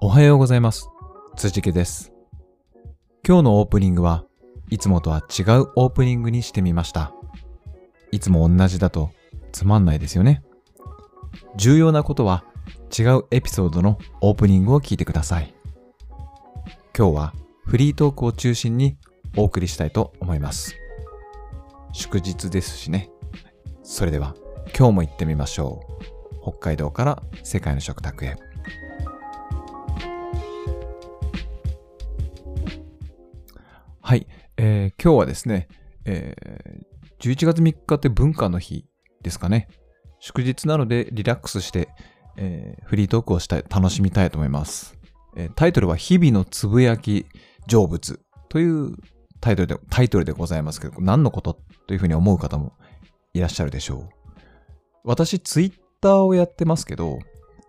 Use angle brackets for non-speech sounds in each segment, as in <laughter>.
おはようございます。辻家です。今日のオープニングはいつもとは違うオープニングにしてみました。いつも同じだとつまんないですよね。重要なことは違うエピソードのオープニングを聞いてください。今日はフリートークを中心にお送りしたいと思います。祝日ですしね。それでは今日も行ってみましょう。北海道から世界の食卓へ。えー今日はですね、えー11月3日って文化の日ですかね。祝日なのでリラックスして、えーフリートークをしたい、楽しみたいと思います。えータイトルは日々のつぶやき成仏というタイトルで、タイトルでございますけど、何のことというふうに思う方もいらっしゃるでしょう。私、ツイッターをやってますけど、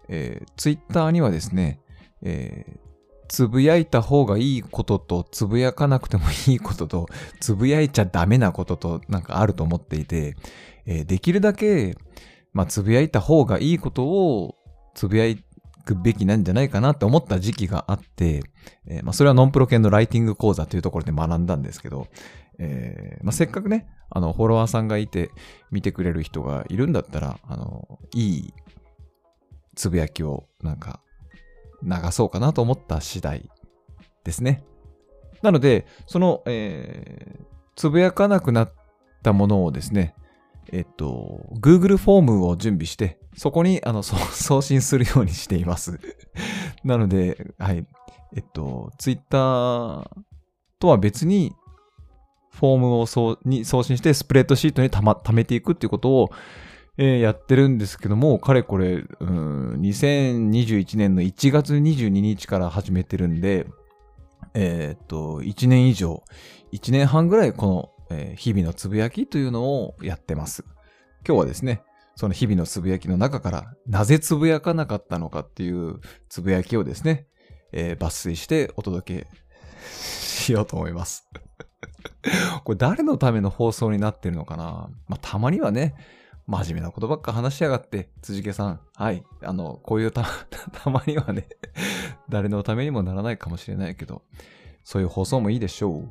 えー、ツイッターにはですね、えーつぶやいた方がいいことと、つぶやかなくてもいいことと、つぶやいちゃダメなことと、なんかあると思っていて、えーできるだけ、まあ、つぶやいた方がいいことを、つぶやくべきなんじゃないかなって思った時期があって、えーまあ、それはノンプロ系のライティング講座というところで学んだんですけど、えーまあ、せっかくね、あの、フォロワーさんがいて、見てくれる人がいるんだったら、あの、いいつぶやきを、なんか、流そうかなと思った次第ですね。なので、その、えーつぶやかなくなったものをですね、えっと、Google フォームを準備して、そこに、あの、送 <laughs> 信するようにしています。<laughs> なので、はい。えっと、Twitter とは別に、フォームをそうに送信して、スプレッドシートにたま、貯めていくっていうことを、えーやってるんですけども、かれこれ、うん、2021年の1月22日から始めてるんで、えーっと、1年以上、1年半ぐらいこの、えー日々のつぶやきというのをやってます。今日はですね、その日々のつぶやきの中から、なぜつぶやかなかったのかっていうつぶやきをですね、えー抜粋してお届けしようと思います。<laughs> これ誰のための放送になってるのかな？まあ、たまにはね、真面目なことばっか話しやがって、辻家さん。はい。あの、こういうた、<laughs> たまにはね、<laughs> 誰のためにもならないかもしれないけど、そういう放送もいいでしょう。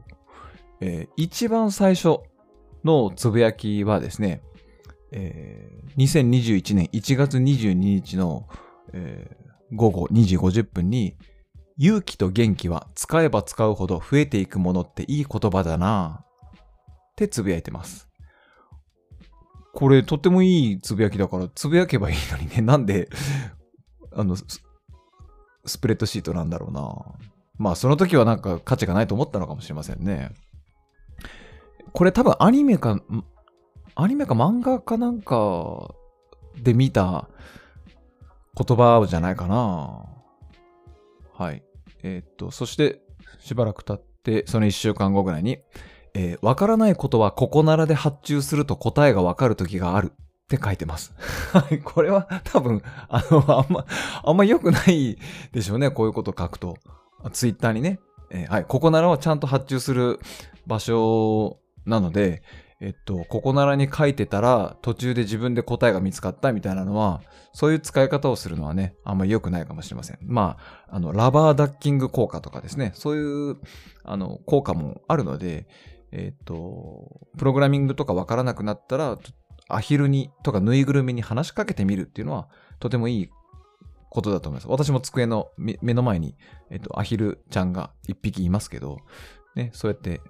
えー一番最初のつぶやきはですね、えー2021年1月22日の、えー午後2時50分に、勇気と元気は使えば使うほど増えていくものっていい言葉だなってつぶやいてます。これとってもいいつぶやきだからつぶやけばいいのにね。<laughs> なんで、あの、スプレッドシートなんだろうな。まあその時はなんか価値がないと思ったのかもしれませんね。これ多分アニメか、アニメか漫画かなんかで見た言葉じゃないかな。はい。えーっと、そしてしばらく経って、その一週間後ぐらいに、えーわからないことはここならで発注すると答えがわかる時があるって書いてます。はい。これは多分、あの、あんま、あんま良くないでしょうね。こういうこと書くと。ツイッターにね。えーはい。ここならはちゃんと発注する場所なので、えっと、ここならに書いてたら、途中で自分で答えが見つかったみたいなのは、そういう使い方をするのはね、あんまり良くないかもしれません。まあ、あの、ラバーダッキング効果とかですね、そういう、あの、効果もあるので、えっと、プログラミングとかわからなくなったら、アヒルに、とかぬいぐるみに話しかけてみるっていうのは、とてもいいことだと思います。私も机の目の前に、えっと、アヒルちゃんが一匹いますけど、ね、そうやって、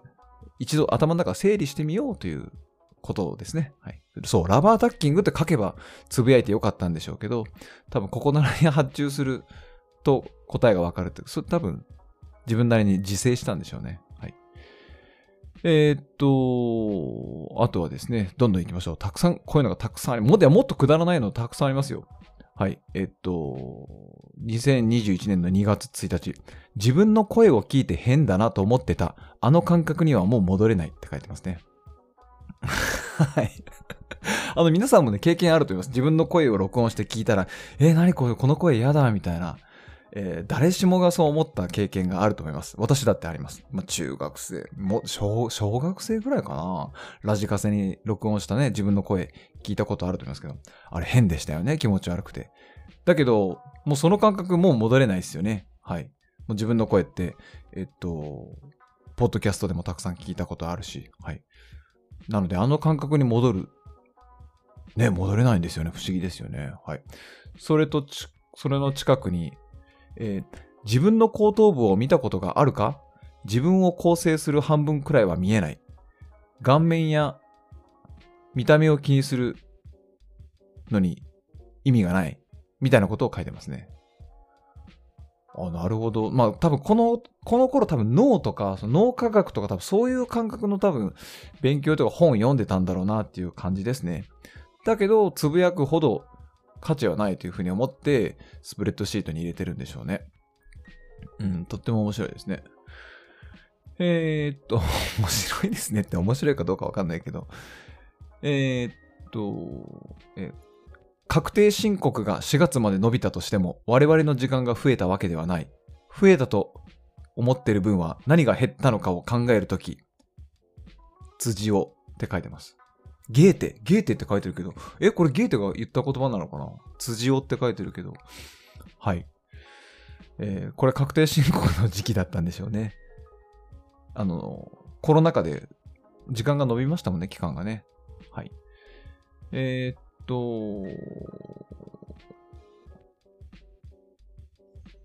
一度頭の中整理してみようということですね。はい。そう、ラバータッキングって書けばつぶやいてよかったんでしょうけど、多分ここならに発注すると答えがわかるって、それ多分自分なりに自制したんでしょうね。えーっと、あとはですね、どんどん行きましょう。たくさん、こういうのがたくさんあり、もっともっとくだらないのたくさんありますよ。はい。えっと、2021年の2月1日、自分の声を聞いて変だなと思ってた、あの感覚にはもう戻れないって書いてますね。<laughs> はい。<laughs> あの、皆さんもね、経験あると思います。自分の声を録音して聞いたら、えー、何これ、この声嫌だ、みたいな。えー誰しもがそう思った経験があると思います。私だってあります。まあ、中学生、も小、小学生ぐらいかな。ラジカセに録音したね、自分の声聞いたことあると思いますけど、あれ変でしたよね、気持ち悪くて。だけど、もうその感覚もう戻れないですよね。はい。もう自分の声って、えっと、ポッドキャストでもたくさん聞いたことあるし、はい。なので、あの感覚に戻る。ね、戻れないんですよね。不思議ですよね。はい。それと、それの近くに、えー自分の後頭部を見たことがあるか？自分を構成する半分くらいは見えない。顔面や見た目を気にするのに意味がない。みたいなことを書いてますね。あ、なるほど。まあ多分この、この頃多分脳とか、その脳科学とか多分そういう感覚の多分勉強とか本読んでたんだろうなっていう感じですね。だけど、つぶやくほど価値はないというふうに思って、スプレッドシートに入れてるんでしょうね。うん、とっても面白いですね。えー、っと、<laughs> 面白いですねって面白いかどうかわかんないけど、えー、っと、え確定申告が4月まで伸びたとしても、我々の時間が増えたわけではない。増えたと思ってる分は何が減ったのかを考えるとき、辻をって書いてます。ゲーテ、ゲーテって書いてるけど、え、これゲーテが言った言葉なのかな？辻をって書いてるけど、はい。えーこれ確定申告の時期だったんでしょうね。あの、コロナ禍で時間が伸びましたもんね、期間がね。はい。えーっと、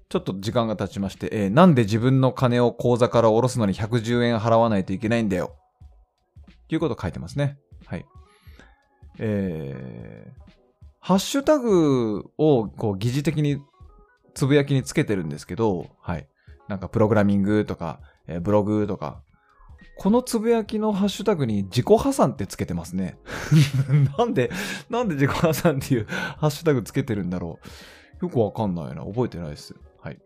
ちょっと時間が経ちまして、えーなんで自分の金を口座から下ろすのに110円払わないといけないんだよ。ということを書いてますね。はい。えー、ハッシュタグをこう疑似的につぶやきにつけてるんですけど、はい。なんかプログラミングとか、えーブログとか、このつぶやきのハッシュタグに自己破産ってつけてますね。<laughs> なんで、なんで自己破産っていう <laughs> ハッシュタグつけてるんだろう。よくわかんないな。覚えてないです。はい。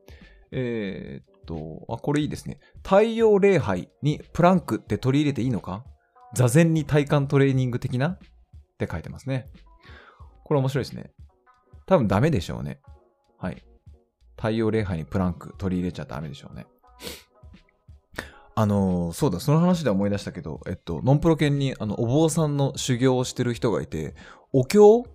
えーっと、あ、これいいですね。太陽礼拝にプランクって取り入れていいのか？座禅に体幹トレーニング的な？って書いてますね。これ面白いですね。多分ダメでしょうね。はい。太陽礼拝にプランク取り入れちゃダメでしょうね。あのそうだ、その話で思い出したけど、えっと、ノンプロ犬に、あの、お坊さんの修行をしてる人がいて、お経を、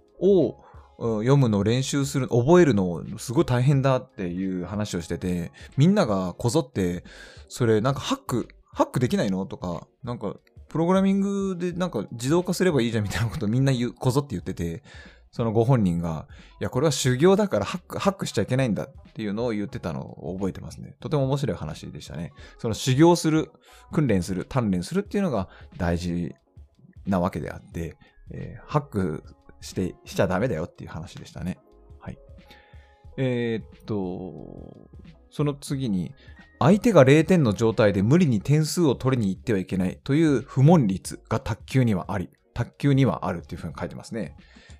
読むのを練習する、覚えるのすごい大変だっていう話をしてて、みんながこぞって、それなんかハック、ハックできないの？とか、なんか、プログラミングでなんか自動化すればいいじゃんみたいなことをみんな言う、こぞって言ってて、そのご本人が、いや、これは修行だからハック、ハックしちゃいけないんだっていうのを言ってたのを覚えてますね。とても面白い話でしたね。その修行する、訓練する、鍛錬するっていうのが大事なわけであって、えーハックして、しちゃダメだよっていう話でしたね。はい。えーっと、その次に、相手が0点の状態で無理に点数を取りに行ってはいけないという不問率が卓球にはあり、卓球にはあるっていうふうに書いてますね。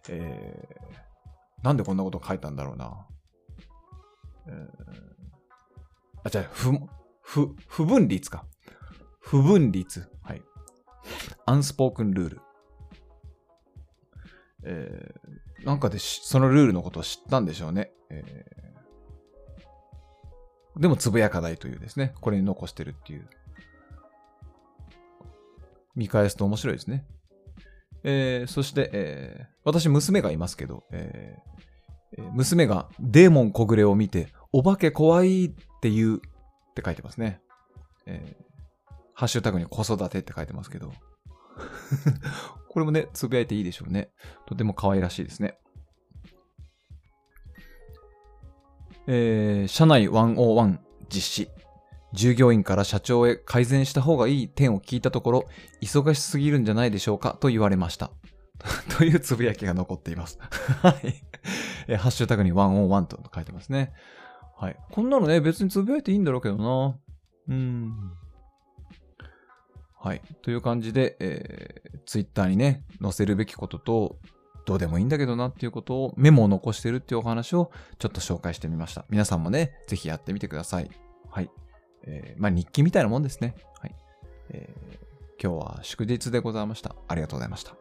えー、なんでこんなこと書いたんだろうな。えーあ、じゃあ、不、不、不分率か。不分率。はい。アンスポークンルール。えー、なんかでそのルールのことを知ったんでしょうね。えーでも、つぶやかないというですね。これに残してるっていう。見返すと面白いですね。えーそして、えー私、娘がいますけど、えー娘がデーモン小暮を見て、お化け怖いって言うって書いてますね。えーハッシュタグに子育てって書いてますけど。<laughs> これもね、つぶやいていいでしょうね。とても可愛らしいですね。えー社内101実施。従業員から社長へ改善した方がいい点を聞いたところ、忙しすぎるんじゃないでしょうかと言われました。<laughs> というつぶやきが残っています。<laughs> はい。ハッシュタグに101と書いてますね。はい。こんなのね、別につぶやいていいんだろうけどな。うん。はい。という感じで、えー、ツイッターにね、載せるべきことと、どうでもいいんだけどなっていうことをメモを残してるっていうお話をちょっと紹介してみました。皆さんもね、ぜひやってみてください。はい。えーまあ日記みたいなもんですね。はい。えー今日は祝日でございました。ありがとうございました。